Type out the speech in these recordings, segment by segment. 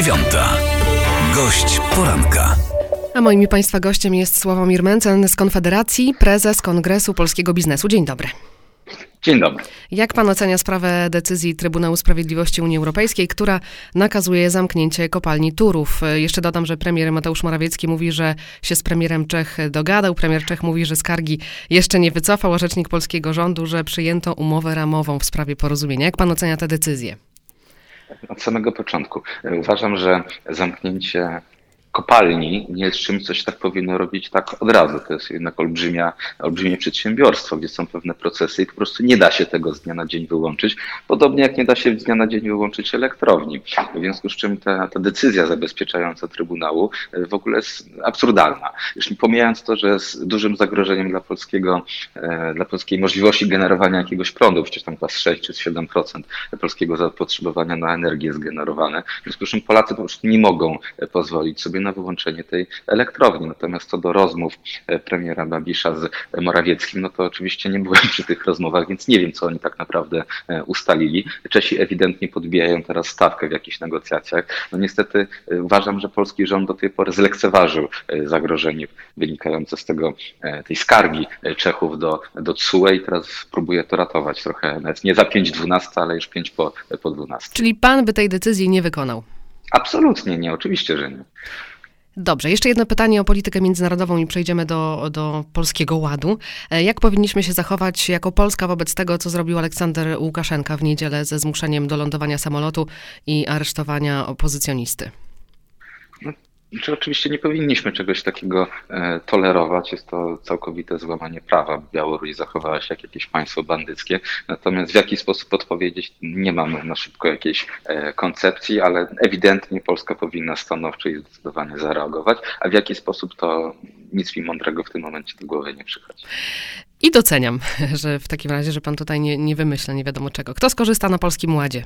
dziewiąta. Gość poranka. A moim Państwa gościem jest Sławomir Mencen z Konfederacji, prezes Kongresu Polskiego Biznesu. Dzień dobry. Dzień dobry. Jak pan ocenia sprawę decyzji Trybunału Sprawiedliwości Unii Europejskiej, która nakazuje zamknięcie kopalni Turów? Jeszcze dodam, że premier Mateusz Morawiecki mówi, że się z premierem Czech dogadał. Premier Czech mówi, że skargi jeszcze nie wycofał, a rzecznik polskiego rządu, że przyjęto umowę ramową w sprawie porozumienia. Jak pan ocenia tę decyzję? Od samego początku. Uważam, że zamknięcie kopalni nie jest czymś, co się tak powinno robić tak od razu. To jest jednak olbrzymia, olbrzymie przedsiębiorstwo, gdzie są pewne procesy i po prostu nie da się tego z dnia na dzień wyłączyć. Podobnie jak nie da się z dnia na dzień wyłączyć elektrowni. W związku z czym ta, ta decyzja zabezpieczająca Trybunału e, w ogóle jest absurdalna. Już pomijając to, że jest dużym zagrożeniem dla polskiego, e, dla polskiej możliwości generowania jakiegoś prądu, przecież tam chyba 6 czy 7% polskiego zapotrzebowania na energię jest generowane. W związku z czym Polacy po prostu nie mogą e, pozwolić sobie na wyłączenie tej elektrowni. Natomiast co do rozmów e, premiera Babisza z Morawieckim, no to oczywiście nie byłem przy tych rozmowach, więc nie wiem, co oni tak naprawdę e, ustalili. Czesi ewidentnie podbijają teraz stawkę w jakichś negocjacjach. No niestety e, uważam, że polski rząd do tej pory zlekceważył zagrożenie wynikające z tego, tej skargi Czechów do, do TSUE i teraz próbuje to ratować trochę, nawet nie za 5-12, ale już 5 po, po 12. Czyli pan by tej decyzji nie wykonał? Absolutnie nie, oczywiście, że nie. Dobrze, jeszcze jedno pytanie o politykę międzynarodową i przejdziemy do, do Polskiego Ładu. E, jak powinniśmy się zachować jako Polska wobec tego, co zrobił Aleksander Łukaszenka w niedzielę ze zmuszeniem do lądowania samolotu i aresztowania opozycjonisty? No, czy oczywiście nie powinniśmy czegoś takiego e, tolerować. Jest to całkowite złamanie prawa. Białoruś zachowała się jak jakieś państwo bandyckie. Natomiast w jaki sposób odpowiedzieć, nie mamy na szybko jakiejś e, koncepcji, ale ewidentnie Polska powinna stanowczo i zdecydowanie zareagować. A w jaki sposób to nic mi mądrego w tym momencie do głowy nie przychodzi. I doceniam, że w takim razie, że pan tutaj nie, nie wymyśla nie wiadomo czego. Kto skorzysta na Polskim Ładzie?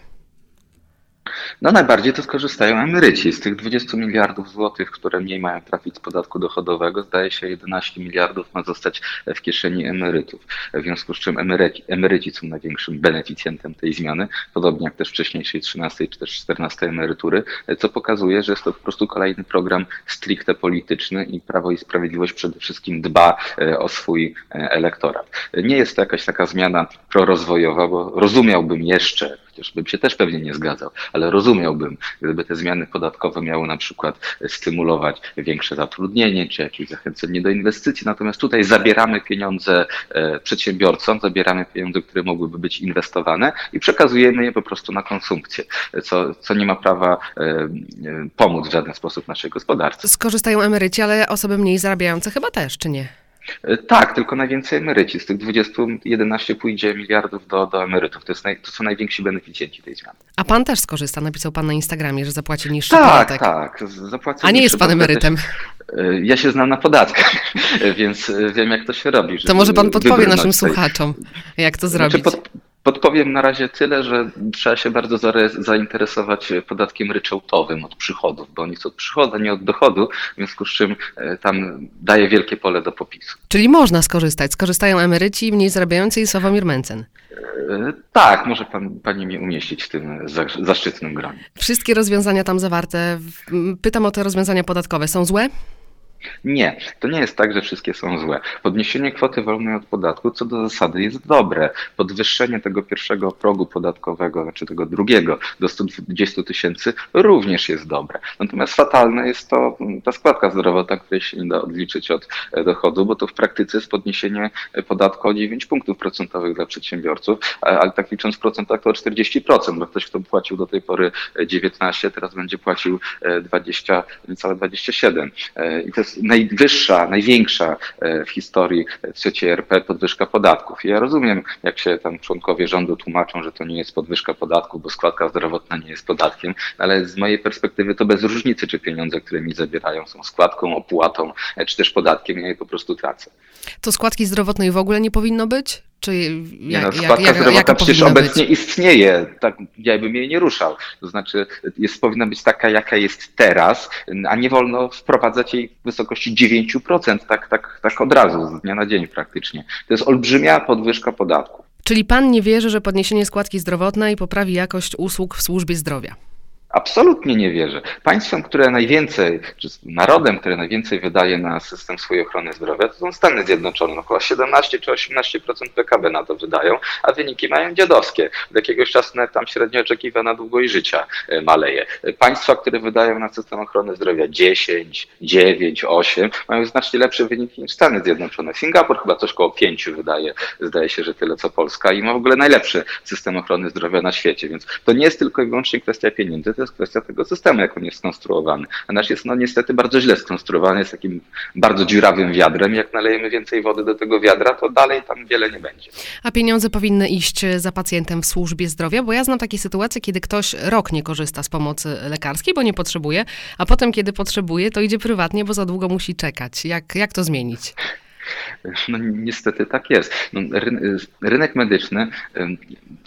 No najbardziej to skorzystają emeryci. Z tych 20 miliardów złotych, które mniej mają trafić z podatku dochodowego, zdaje się 11 miliardów ma zostać w kieszeni emerytów. W związku z czym emeryci, emeryci są największym beneficjentem tej zmiany, podobnie jak też wcześniejszej 13 czy też 14 emerytury, co pokazuje, że jest to po prostu kolejny program stricte polityczny i Prawo i Sprawiedliwość przede wszystkim dba e, o swój e, elektorat. Nie jest to jakaś taka zmiana prorozwojowa, bo rozumiałbym jeszcze, chociaż bym się też pewnie nie zgadzał, ale rozumiałbym, gdyby te zmiany podatkowe miały na przykład stymulować większe zatrudnienie, czy jakieś zachęcenie do inwestycji. Natomiast tutaj zabieramy pieniądze e, przedsiębiorcom, zabieramy pieniądze, które mogłyby być inwestowane i przekazujemy je po prostu na konsumpcję, co, co nie ma prawa e, e, pomóc w żaden sposób naszej gospodarce. Skorzystają emeryci, ale osoby mniej zarabiające chyba też, czy nie? E, tak, tylko najwięcej emeryci. Z tych 20, 11 pójdzie miliardów do, do emerytów. To, jest naj, to są najwięksi beneficjenci tej zmiany. A pan też skorzysta? Napisał pan na Instagramie, że zapłaci niższy tak, podatek. Tak, tak. Zapłacę A nie jest pan emerytem? E, ja się znam na podatkach, więc wiem, jak to się robi. To może pan podpowie naszym słuchaczom, jak to znaczy, zrobić. Pod, Podpowiem na razie tyle, że trzeba się bardzo zainteresować podatkiem ryczałtowym od przychodów, bo on jest od przychodu, nie od dochodu, w związku z czym e, tam daje wielkie pole do popisu. Czyli można skorzystać. Skorzystają emeryci mniej zarabiający i Sławomir Mencen. E, tak, może pan, pani mnie umieścić w tym zaszczytnym gronie. Wszystkie rozwiązania tam zawarte, pytam o te rozwiązania podatkowe, są złe? Nie, to nie jest tak, że wszystkie są złe. Podniesienie kwoty wolnej od podatku co do zasady jest dobre. Podwyższenie tego pierwszego progu podatkowego, znaczy tego drugiego do 120 tysięcy również jest dobre. Natomiast fatalne jest to ta składka zdrowotna, której się nie da odliczyć od e, dochodu, bo to w praktyce jest podniesienie podatku o 9 punktów procentowych dla przedsiębiorców, ale tak licząc w procentach to o 40%, bo ktoś, kto płacił do tej pory 19, teraz będzie płacił 20, niecałe 27. I to jest najwyższa, największa e, w historii trzeciej RP podwyżka podatków. I ja rozumiem, jak się tam członkowie rządu tłumaczą, że to nie jest podwyżka podatków, bo składka zdrowotna nie jest podatkiem, ale z mojej perspektywy to bez różnicy, czy pieniądze, które mi zabierają są składką, opłatą, e, czy też podatkiem, ja je po prostu tracę. To składki zdrowotnej w ogóle nie powinno być? Czy jak, no, składka jak, zdrowotna przecież obecnie być? istnieje, tak, ja bym jej nie ruszał. To znaczy jest, powinna być taka, jaka jest teraz, a nie wolno wprowadzać jej w wysokości 9%, tak, tak, tak od razu, z dnia na dzień praktycznie. To jest olbrzymia podwyżka podatku. Czyli pan nie wierzy, że podniesienie składki zdrowotnej poprawi jakość usług w służbie zdrowia? Absolutnie nie wierzę. Państwem, które najwięcej, czy narodem, który najwięcej wydaje na system swojej ochrony zdrowia, to są Stany Zjednoczone. Około 17 czy 18% PKB na to wydają, a wyniki mają dziadowskie. Od jakiegoś czasu tam średnio oczekiwana długość życia e, maleje. Państwa, które wydają na system ochrony zdrowia 10, 9, 8, mają znacznie lepsze wyniki niż Stany Zjednoczone. Singapur chyba coś koło 5 wydaje, zdaje się, że tyle co Polska i ma w ogóle najlepszy system ochrony zdrowia na świecie, więc to nie jest tylko i wyłącznie kwestia pieniędzy, jest kwestia tego systemu, jak on jest skonstruowany. A nasz jest no niestety bardzo źle skonstruowany, jest takim bardzo dziurawym wiadrem. Jak nalejemy więcej wody do tego wiadra, to dalej tam wiele nie będzie. A pieniądze powinny iść za pacjentem w służbie zdrowia, bo ja znam takie sytuacje, kiedy ktoś rok nie korzysta z pomocy lekarskiej, bo nie potrzebuje, a potem, kiedy potrzebuje, to idzie prywatnie, bo za długo musi czekać. Jak, jak to zmienić? No niestety tak jest. No, rynek medyczny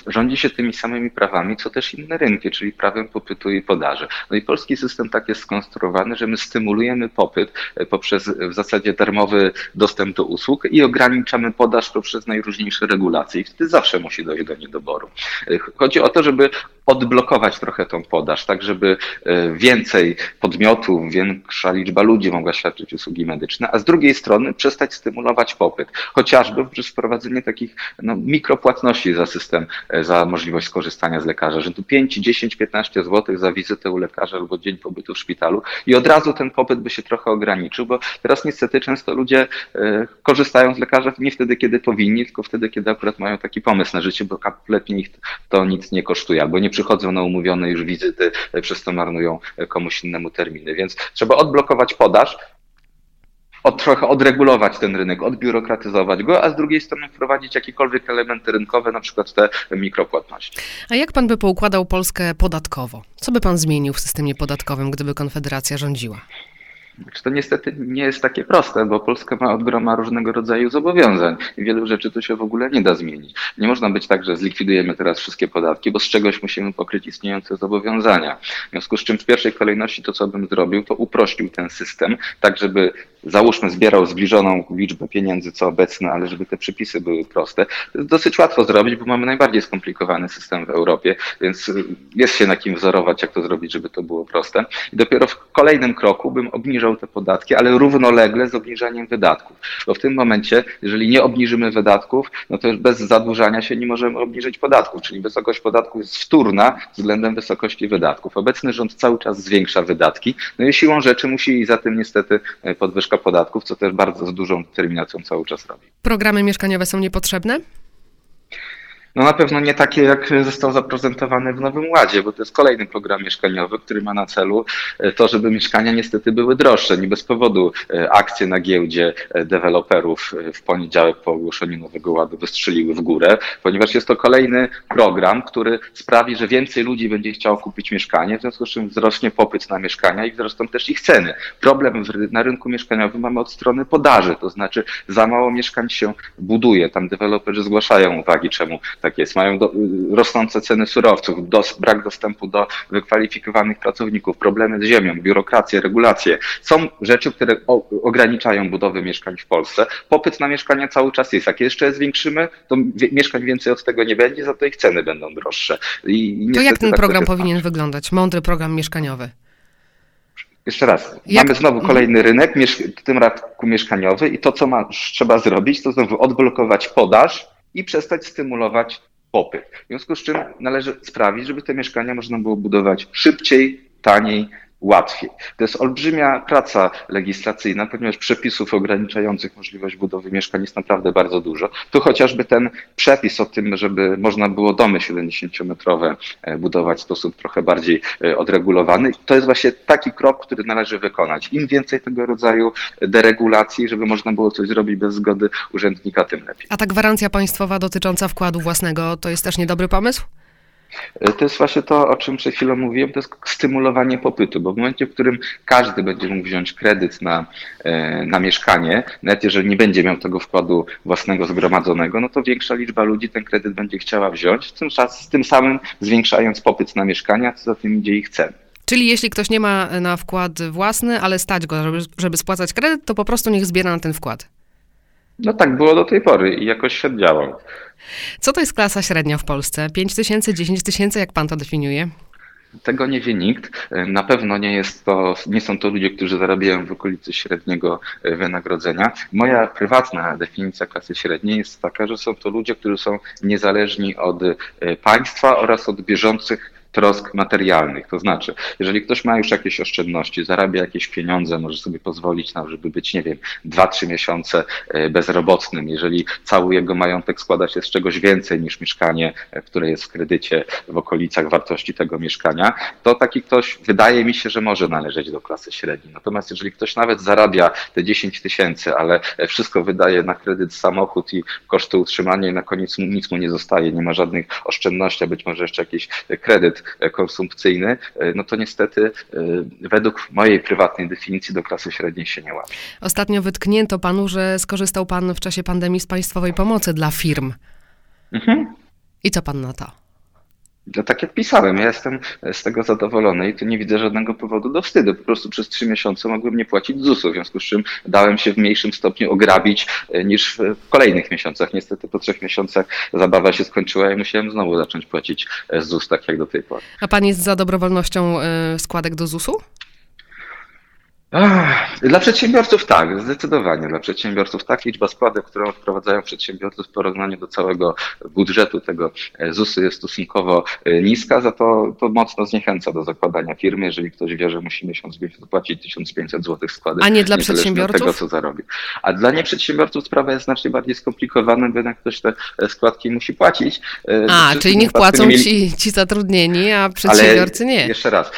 rządzi się tymi samymi prawami, co też inne rynki, czyli prawem popytu i podaży. No i polski system tak jest skonstruowany, że my stymulujemy popyt e, poprzez w zasadzie darmowy dostęp do usług i ograniczamy podaż poprzez najróżniejsze regulacje i wtedy zawsze musi dojść do niedoboru. E, chodzi o to, żeby odblokować trochę tą podaż, tak żeby e, więcej podmiotów, większa liczba ludzi mogła świadczyć usługi medyczne, a z drugiej strony przestać stymulować popyt, chociażby przez wprowadzenie takich no, mikropłatności za system, e, za możliwość skorzystania z lekarza, że tu 5, 10, 15 zł za wizytę u lekarza albo dzień pobytu w szpitalu i od razu ten popyt by się trochę ograniczył, bo teraz niestety często ludzie e, korzystają z lekarza nie wtedy, kiedy powinni, tylko wtedy, kiedy akurat mają taki pomysł na życie, bo kompletnie ich to nic nie kosztuje, albo nie przychodzą na umówione już wizyty, e, przez to marnują komuś innemu terminy. Więc trzeba odblokować podaż, od, trochę odregulować ten rynek, odbiurokratyzować go, a z drugiej strony wprowadzić jakiekolwiek elementy rynkowe, na przykład te mikropłatności. A jak pan by poukładał Polskę podatkowo? Co by pan zmienił w systemie podatkowym, gdyby Konfederacja rządziła? Znaczy to niestety nie jest takie proste, bo Polska ma od różnego rodzaju zobowiązań i wielu rzeczy tu się w ogóle nie da zmienić. Nie można być tak, że zlikwidujemy teraz wszystkie podatki, bo z czegoś musimy pokryć istniejące zobowiązania. W związku z czym w pierwszej kolejności to, co bym zrobił, to uprościł ten system, tak żeby załóżmy zbierał zbliżoną liczbę pieniędzy co obecne, ale żeby te przepisy były proste. To jest dosyć łatwo zrobić, bo mamy najbardziej skomplikowany system w Europie, więc jest się na kim wzorować, jak to zrobić, żeby to było proste. I dopiero w kolejnym kroku bym obniżał obniżał te podatki, ale równolegle z obniżaniem wydatków. Bo w tym momencie, jeżeli nie obniżymy wydatków, no to bez zadłużania się nie możemy obniżyć podatków, czyli wysokość podatków jest wtórna względem wysokości wydatków. Obecny rząd cały czas zwiększa wydatki, no i siłą rzeczy musi za tym niestety e, podwyżka podatków, co też bardzo z dużą determinacją cały czas robi. Programy mieszkaniowe są niepotrzebne? No na pewno nie takie, jak został zaprezentowany w Nowym Ładzie, bo to jest kolejny program mieszkaniowy, który ma na celu e, to, żeby mieszkania niestety były droższe. Nie bez powodu e, akcje na giełdzie e, deweloperów w poniedziałek po ogłoszeniu Nowego Ładu wystrzeliły w górę, ponieważ jest to kolejny program, który sprawi, że więcej ludzi będzie chciało kupić mieszkanie, w związku z czym wzrośnie popyt na mieszkania i wzrosną też ich ceny. Problem na rynku mieszkaniowym mamy od strony podaży, to znaczy za mało mieszkań się buduje. Tam deweloperzy zgłaszają uwagi, czemu tak jest. Mają do, rosnące ceny surowców, dos, brak dostępu do wykwalifikowanych pracowników, problemy z ziemią, biurokrację, regulacje. Są rzeczy, które o, ograniczają budowę mieszkań w Polsce. Popyt na mieszkania cały czas jest. Jak jeszcze zwiększymy, to mieszkań więcej od tego nie będzie, za to ich ceny będą droższe. I to jak ten tak program powinien wyglądać? Mądry program mieszkaniowy. Jeszcze raz, Jak? mamy znowu kolejny rynek, w tym rynku mieszkaniowy i to, co ma, trzeba zrobić, to znowu odblokować podaż, i przestać stymulować popyt. W związku z czym należy sprawić, żeby te mieszkania można było budować szybciej, taniej, łatwiej. To jest olbrzymia praca legislacyjna, ponieważ przepisów ograniczających możliwość budowy mieszkań jest naprawdę bardzo dużo. Tu chociażby ten przepis o tym, żeby można było domy 70-metrowe e, budować w sposób trochę bardziej e, odregulowany, to jest właśnie taki krok, który należy wykonać. Im więcej tego rodzaju deregulacji, żeby można było coś zrobić bez zgody urzędnika, tym lepiej. A ta gwarancja państwowa dotycząca wkładu własnego to jest też niedobry pomysł? To jest właśnie to, o czym przed chwilą mówiłem, to jest stymulowanie popytu, bo w momencie, w którym każdy będzie mógł wziąć kredyt na, e, na mieszkanie, nawet jeżeli nie będzie miał tego wkładu własnego zgromadzonego, no to większa liczba ludzi ten kredyt będzie chciała wziąć, tym, tym samym zwiększając popyt na mieszkania, co za tym idzie ich cen. Czyli jeśli ktoś nie ma na wkład własny, ale stać go, żeby, żeby spłacać kredyt, to po prostu niech zbiera na ten wkład. No tak było do tej pory i jakoś świat działał. Co to jest klasa średnia w Polsce? 5 tysięcy, 10 tysięcy, jak pan to definiuje? Tego nie wie nikt. Na pewno nie, jest to, nie są to ludzie, którzy zarabiają w okolicy średniego wynagrodzenia. Moja prywatna definicja klasy średniej jest taka, że są to ludzie, którzy są niezależni od państwa oraz od bieżących trosk materialnych. To znaczy, jeżeli ktoś ma już jakieś oszczędności, zarabia jakieś pieniądze, może sobie pozwolić na, żeby być, nie wiem, 2-3 miesiące e, bezrobotnym, jeżeli cały jego majątek składa się z czegoś więcej niż mieszkanie, e, które jest w kredycie w okolicach wartości tego mieszkania, to taki ktoś wydaje mi się, że może należeć do klasy średniej. Natomiast jeżeli ktoś nawet zarabia te 10 tysięcy, ale wszystko wydaje na kredyt samochód i koszty utrzymania i na koniec nic mu nie zostaje, nie ma żadnych oszczędności, a być może jeszcze jakiś kredyt konsumpcyjny, no to niestety e, według mojej prywatnej definicji do klasy średniej się nie łapie. Ostatnio wytknięto panu, że skorzystał pan w czasie pandemii z państwowej pomocy dla firm. Mhm. I co pan na to? No tak jak pisałem, ja jestem z tego zadowolony i tu nie widzę żadnego powodu do wstydu. Po prostu przez trzy miesiące mogłem nie płacić ZUS-u, w związku z czym dałem się w mniejszym stopniu ograbić e, niż w kolejnych miesiącach. Niestety po trzech miesiącach zabawa się skończyła i musiałem znowu zacząć płacić e, ZUS tak jak do tej pory. A pan jest za dobrowolnością e, składek do ZUS-u? Dla przedsiębiorców tak, zdecydowanie. Dla przedsiębiorców tak. Liczba składek, którą wprowadzają przedsiębiorcy w porównaniu do całego budżetu tego e, ZUS-u jest stosunkowo e, niska, za to, to mocno zniechęca do zakładania firmy, jeżeli ktoś wie, że musi miesiąc płacić 1500 zł składek. A nie dla przedsiębiorców? tego, co zarobi. A dla nieprzedsiębiorców sprawa jest znacznie bardziej skomplikowana, bo jednak ktoś te e, składki musi płacić. A, czyli niech płacą mieli... ci, ci zatrudnieni, a przedsiębiorcy ale nie. Jeszcze raz,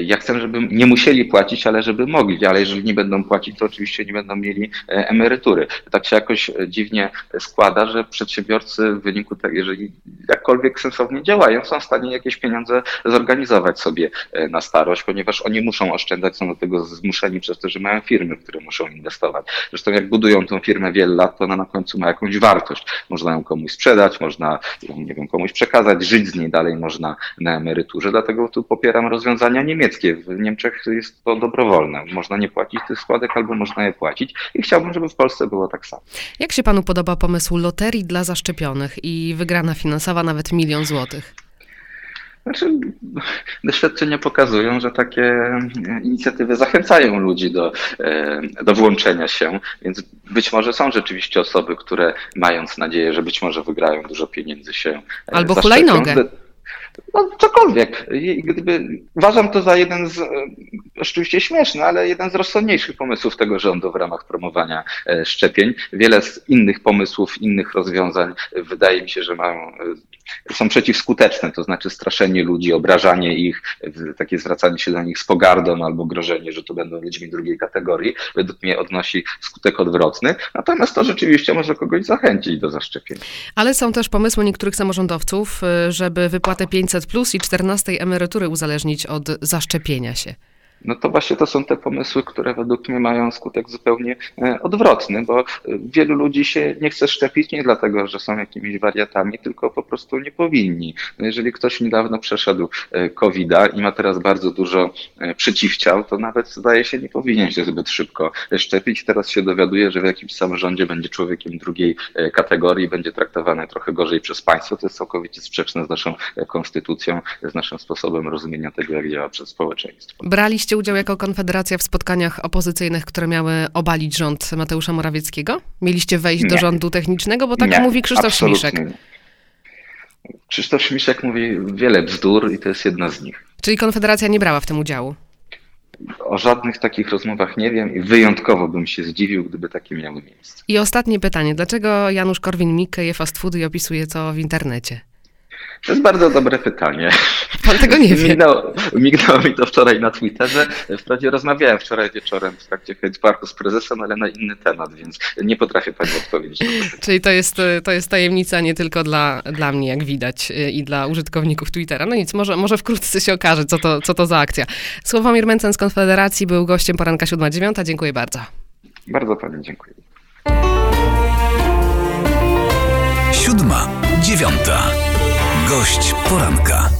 ja chcę, żeby nie musieli płacić, ale żeby mogli ale jeżeli nie będą płacić, to oczywiście nie będą mieli e, emerytury. Tak się jakoś e, dziwnie składa, że przedsiębiorcy w wyniku tego, jeżeli jakkolwiek sensownie działają, są w stanie jakieś pieniądze zorganizować sobie e, na starość, ponieważ oni muszą oszczędzać, są do tego zmuszeni przez to, że mają firmy, w które muszą inwestować. Zresztą jak budują tą firmę wiele lat, to ona na końcu ma jakąś wartość. Można ją komuś sprzedać, można nie wiem, komuś przekazać, żyć z niej dalej można na emeryturze. Dlatego tu popieram rozwiązania niemieckie. W Niemczech jest to dobrowolne można nie płacić tych składek, albo można je płacić. I chciałbym, żeby w Polsce było tak samo. Jak się panu podoba pomysł loterii dla zaszczepionych i wygrana finansowa nawet milion złotych? Znaczy, doświadczenia pokazują, że takie inicjatywy zachęcają ludzi do, e, do włączenia się, więc być może są rzeczywiście osoby, które mając nadzieję, że być może wygrają dużo pieniędzy się e, Albo hulajnogę no, cokolwiek. Gdyby, uważam to za jeden z, e, oczywiście śmieszny, ale jeden z rozsądniejszych pomysłów tego rządu w ramach promowania e, szczepień. Wiele z innych pomysłów, innych rozwiązań wydaje mi się, że mają e, są przeciwskuteczne, to znaczy straszenie ludzi, obrażanie ich, takie zwracanie się do nich z pogardą albo grożenie, że to będą ludźmi drugiej kategorii, według mnie odnosi skutek odwrotny. Natomiast to rzeczywiście może kogoś zachęcić do zaszczepienia. Ale są też pomysły niektórych samorządowców, żeby wypłatę 500 plus i 14 emerytury uzależnić od zaszczepienia się no to właśnie to są te pomysły, które według mnie mają skutek zupełnie e, odwrotny, bo e, wielu ludzi się nie chce szczepić nie dlatego, że są jakimiś wariatami, tylko po prostu nie powinni. No jeżeli ktoś niedawno przeszedł e, COVID-a i ma teraz bardzo dużo przeciwciał, to nawet zdaje się nie powinien się zbyt szybko szczepić. Teraz się dowiaduje, że w jakimś samorządzie będzie człowiekiem drugiej kategorii, będzie traktowany trochę gorzej przez państwo. To jest całkowicie sprzeczne z naszą konstytucją, z naszym sposobem rozumienia tego, jak działa przez społeczeństwo. Braliście udział jako Konfederacja w spotkaniach opozycyjnych, które miały obalić rząd Mateusza Morawieckiego? Mieliście wejść nie. do rządu technicznego? Bo tak nie, mówi Krzysztof Śmiszek. Krzysztof Śmiszek mówi wiele bzdur i to jest jedna z nich. Czyli Konfederacja nie brała w tym udziału? O żadnych takich rozmowach nie wiem i wyjątkowo bym się zdziwił, gdyby takie miały miejsce. I ostatnie pytanie. Dlaczego Janusz Korwin-Mikke je fast foody i opisuje to w internecie? To jest bardzo dobre pytanie. Pan tego nie wie. Mignęło, mignęło mi to wczoraj na Twitterze. Wprawdzie rozmawiałem wczoraj wieczorem w trakcie Hate Parku z prezesem, ale na inny temat, więc nie potrafię pani odpowiedzieć. Czyli to jest, to jest tajemnica nie tylko dla, dla mnie, jak widać, i dla użytkowników Twittera. No nic, może, może wkrótce się okaże, co to, co to za akcja. Sławomir Mencen z Konfederacji był gościem poranka 7.9. Dziękuję bardzo. Bardzo pani dziękuję. Siódma, dziewiąta. Gość poranka.